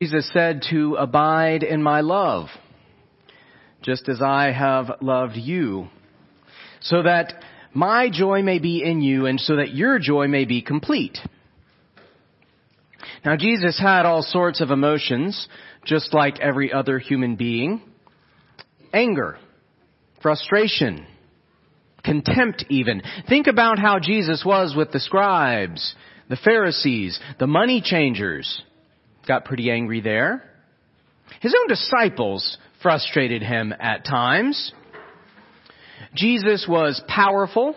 Jesus said to abide in my love, just as I have loved you, so that my joy may be in you and so that your joy may be complete. Now Jesus had all sorts of emotions, just like every other human being. Anger, frustration, contempt even. Think about how Jesus was with the scribes, the Pharisees, the money changers, got pretty angry there. His own disciples frustrated him at times. Jesus was powerful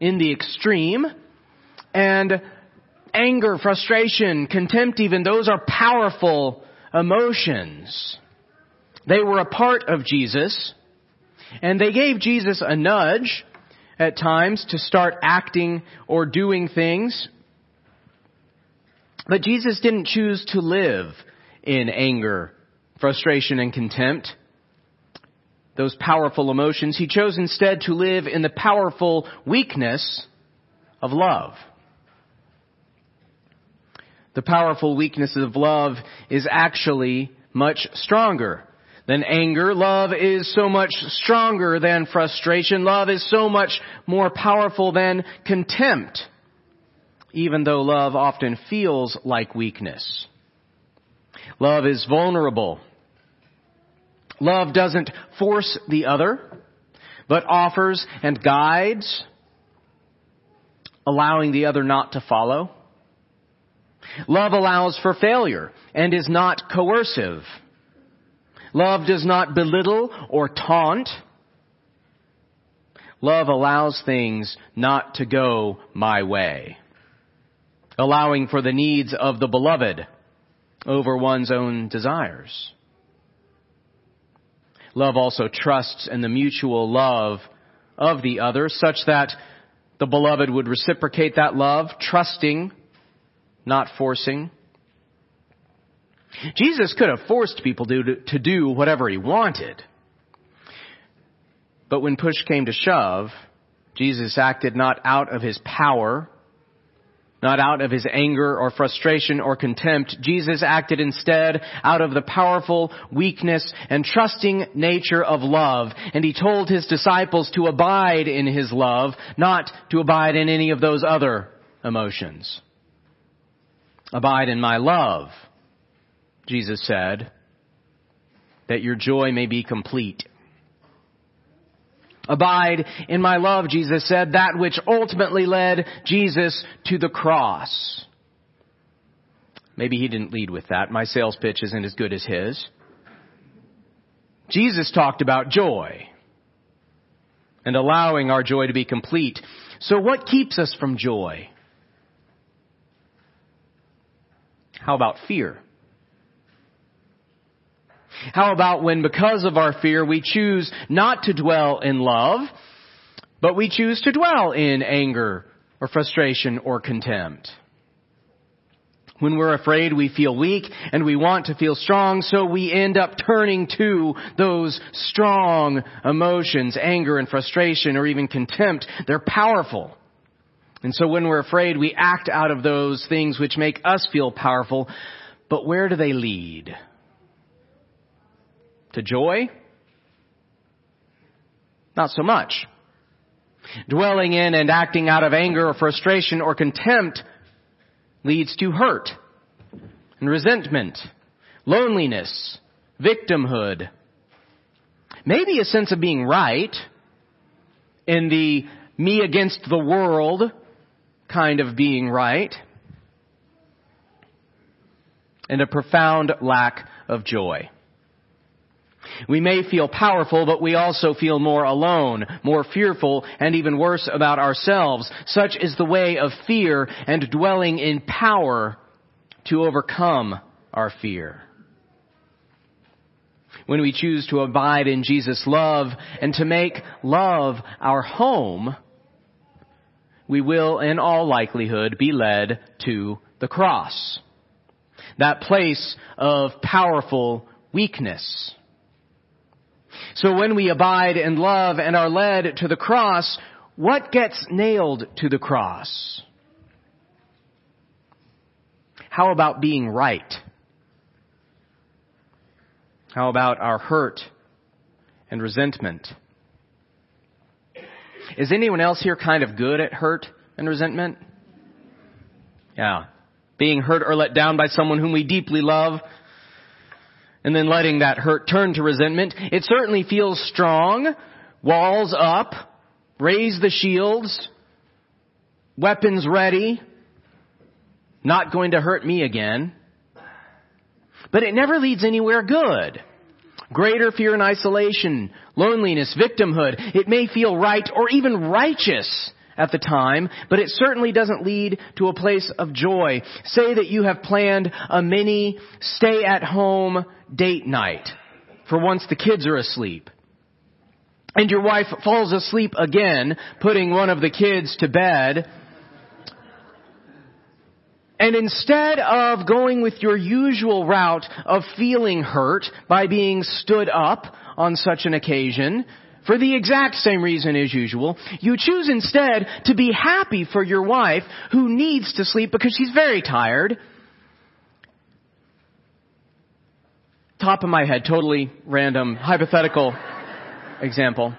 in the extreme and anger, frustration, contempt even, those are powerful emotions. They were a part of Jesus and they gave Jesus a nudge at times to start acting or doing things but Jesus didn't choose to live in anger, frustration, and contempt. Those powerful emotions. He chose instead to live in the powerful weakness of love. The powerful weakness of love is actually much stronger than anger. Love is so much stronger than frustration. Love is so much more powerful than contempt even though love often feels like weakness. Love is vulnerable. Love doesn't force the other, but offers and guides, allowing the other not to follow. Love allows for failure and is not coercive. Love does not belittle or taunt. Love allows things not to go my way allowing for the needs of the beloved over one's own desires. Love also trusts in the mutual love of the other such that the beloved would reciprocate that love, trusting, not forcing. Jesus could have forced people to, to do whatever he wanted. But when push came to shove, Jesus acted not out of his power, not out of his anger or frustration or contempt. Jesus acted instead out of the powerful weakness and trusting nature of love. And he told his disciples to abide in his love, not to abide in any of those other emotions. Abide in my love, Jesus said, that your joy may be complete. Abide in my love, Jesus said, that which ultimately led Jesus to the cross. Maybe he didn't lead with that. My sales pitch isn't as good as his. Jesus talked about joy and allowing our joy to be complete. So what keeps us from joy? How about fear? How about when because of our fear we choose not to dwell in love, but we choose to dwell in anger or frustration or contempt? When we're afraid, we feel weak and we want to feel strong, so we end up turning to those strong emotions, anger and frustration or even contempt. They're powerful. And so when we're afraid, we act out of those things which make us feel powerful. But where do they lead? To joy? Not so much. Dwelling in and acting out of anger or frustration or contempt leads to hurt and resentment, loneliness, victimhood, maybe a sense of being right in the me against the world kind of being right, and a profound lack of joy. We may feel powerful, but we also feel more alone, more fearful, and even worse about ourselves. Such is the way of fear and dwelling in power to overcome our fear. When we choose to abide in Jesus' love and to make love our home, we will in all likelihood be led to the cross. That place of powerful weakness. So when we abide in love and are led to the cross, what gets nailed to the cross? How about being right? How about our hurt and resentment? Is anyone else here kind of good at hurt and resentment? Yeah. Being hurt or let down by someone whom we deeply love and then letting that hurt turn to resentment. It certainly feels strong. Walls up. Raise the shields. Weapons ready. Not going to hurt me again. But it never leads anywhere good. Greater fear and isolation, loneliness, victimhood. It may feel right or even righteous at the time, but it certainly doesn't lead to a place of joy. Say that you have planned a mini stay at home date night for once the kids are asleep. And your wife falls asleep again, putting one of the kids to bed. And instead of going with your usual route of feeling hurt by being stood up on such an occasion, for the exact same reason as usual, you choose instead to be happy for your wife who needs to sleep because she's very tired. Top of my head, totally random, hypothetical example.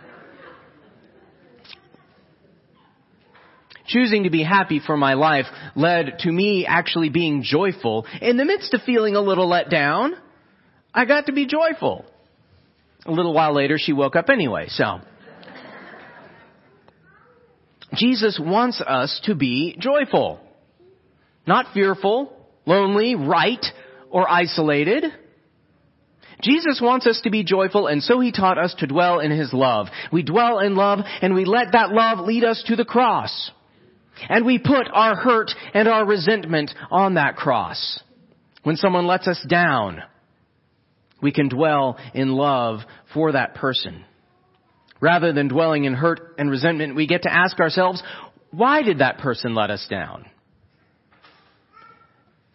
choosing to be happy for my life led to me actually being joyful. In the midst of feeling a little let down, I got to be joyful. A little while later, she woke up anyway, so. Jesus wants us to be joyful. Not fearful, lonely, right, or isolated. Jesus wants us to be joyful and so he taught us to dwell in his love. We dwell in love and we let that love lead us to the cross. And we put our hurt and our resentment on that cross. When someone lets us down, we can dwell in love for that person. Rather than dwelling in hurt and resentment, we get to ask ourselves, why did that person let us down?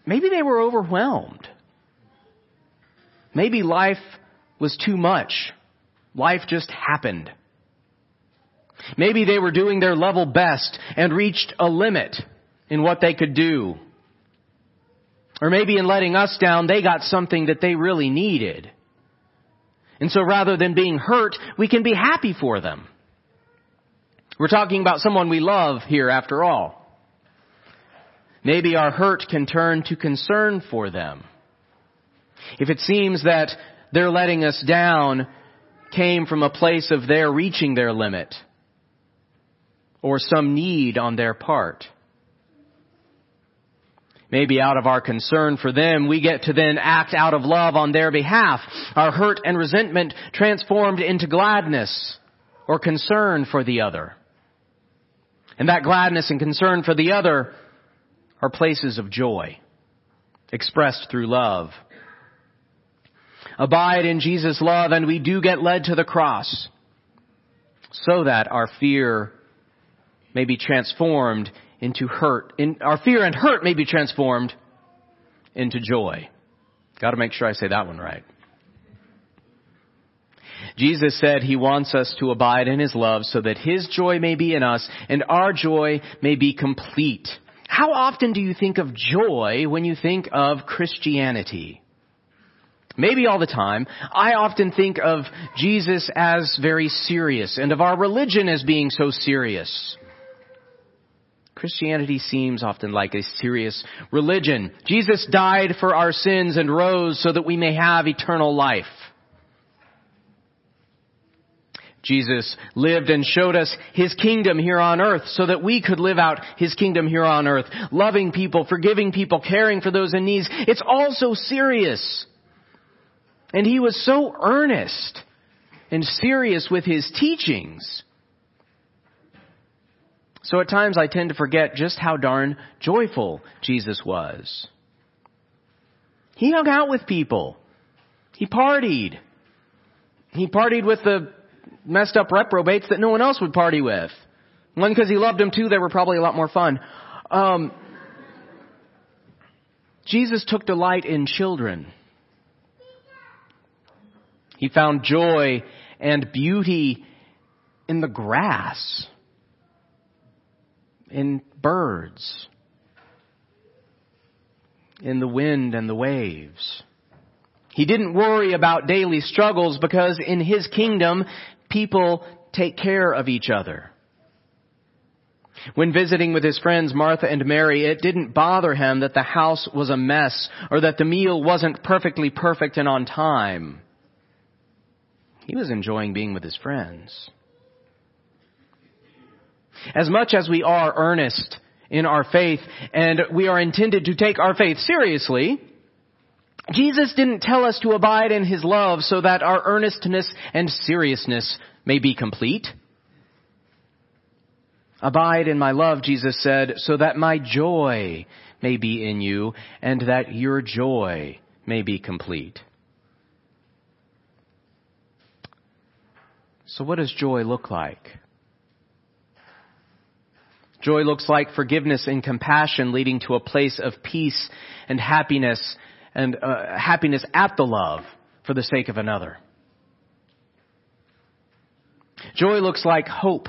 Maybe they were overwhelmed. Maybe life was too much. Life just happened. Maybe they were doing their level best and reached a limit in what they could do. Or maybe in letting us down, they got something that they really needed. And so rather than being hurt, we can be happy for them. We're talking about someone we love here after all. Maybe our hurt can turn to concern for them. If it seems that their letting us down came from a place of their reaching their limit, or some need on their part. Maybe out of our concern for them, we get to then act out of love on their behalf. Our hurt and resentment transformed into gladness or concern for the other. And that gladness and concern for the other are places of joy expressed through love. Abide in Jesus' love and we do get led to the cross so that our fear may be transformed into hurt. In, our fear and hurt may be transformed into joy. Got to make sure I say that one right. Jesus said he wants us to abide in his love so that his joy may be in us and our joy may be complete. How often do you think of joy when you think of Christianity? Maybe all the time. I often think of Jesus as very serious and of our religion as being so serious. Christianity seems often like a serious religion. Jesus died for our sins and rose so that we may have eternal life. Jesus lived and showed us His kingdom here on earth so that we could live out His kingdom here on earth. Loving people, forgiving people, caring for those in need. It's all so serious. And He was so earnest and serious with His teachings so at times I tend to forget just how darn joyful Jesus was. He hung out with people. He partied. He partied with the messed up reprobates that no one else would party with. One, because he loved them. Two, they were probably a lot more fun. Um, Jesus took delight in children. He found joy and beauty in the grass in birds, in the wind and the waves. He didn't worry about daily struggles because in his kingdom, people take care of each other. When visiting with his friends Martha and Mary, it didn't bother him that the house was a mess or that the meal wasn't perfectly perfect and on time. He was enjoying being with his friends. As much as we are earnest in our faith and we are intended to take our faith seriously, Jesus didn't tell us to abide in His love so that our earnestness and seriousness may be complete. Abide in my love, Jesus said, so that my joy may be in you and that your joy may be complete. So what does joy look like? Joy looks like forgiveness and compassion leading to a place of peace and happiness and uh, happiness at the love for the sake of another. Joy looks like hope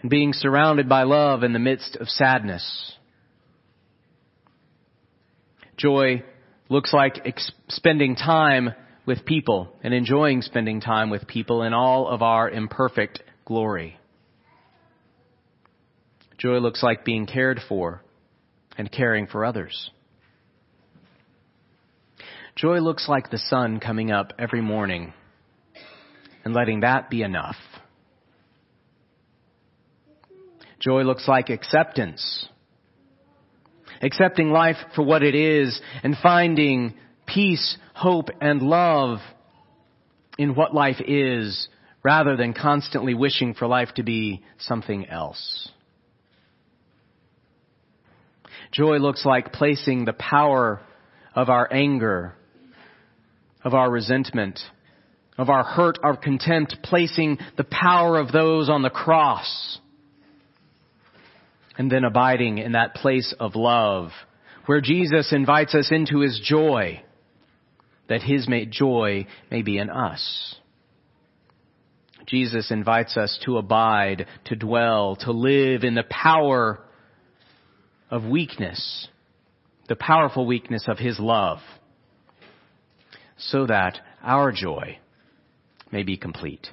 and being surrounded by love in the midst of sadness. Joy looks like ex- spending time with people and enjoying spending time with people in all of our imperfect glory. Joy looks like being cared for and caring for others. Joy looks like the sun coming up every morning and letting that be enough. Joy looks like acceptance. Accepting life for what it is and finding peace, hope, and love in what life is rather than constantly wishing for life to be something else. Joy looks like placing the power of our anger of our resentment, of our hurt, our contempt, placing the power of those on the cross, and then abiding in that place of love, where Jesus invites us into his joy, that his joy may be in us. Jesus invites us to abide, to dwell, to live in the power of weakness, the powerful weakness of his love so that our joy may be complete.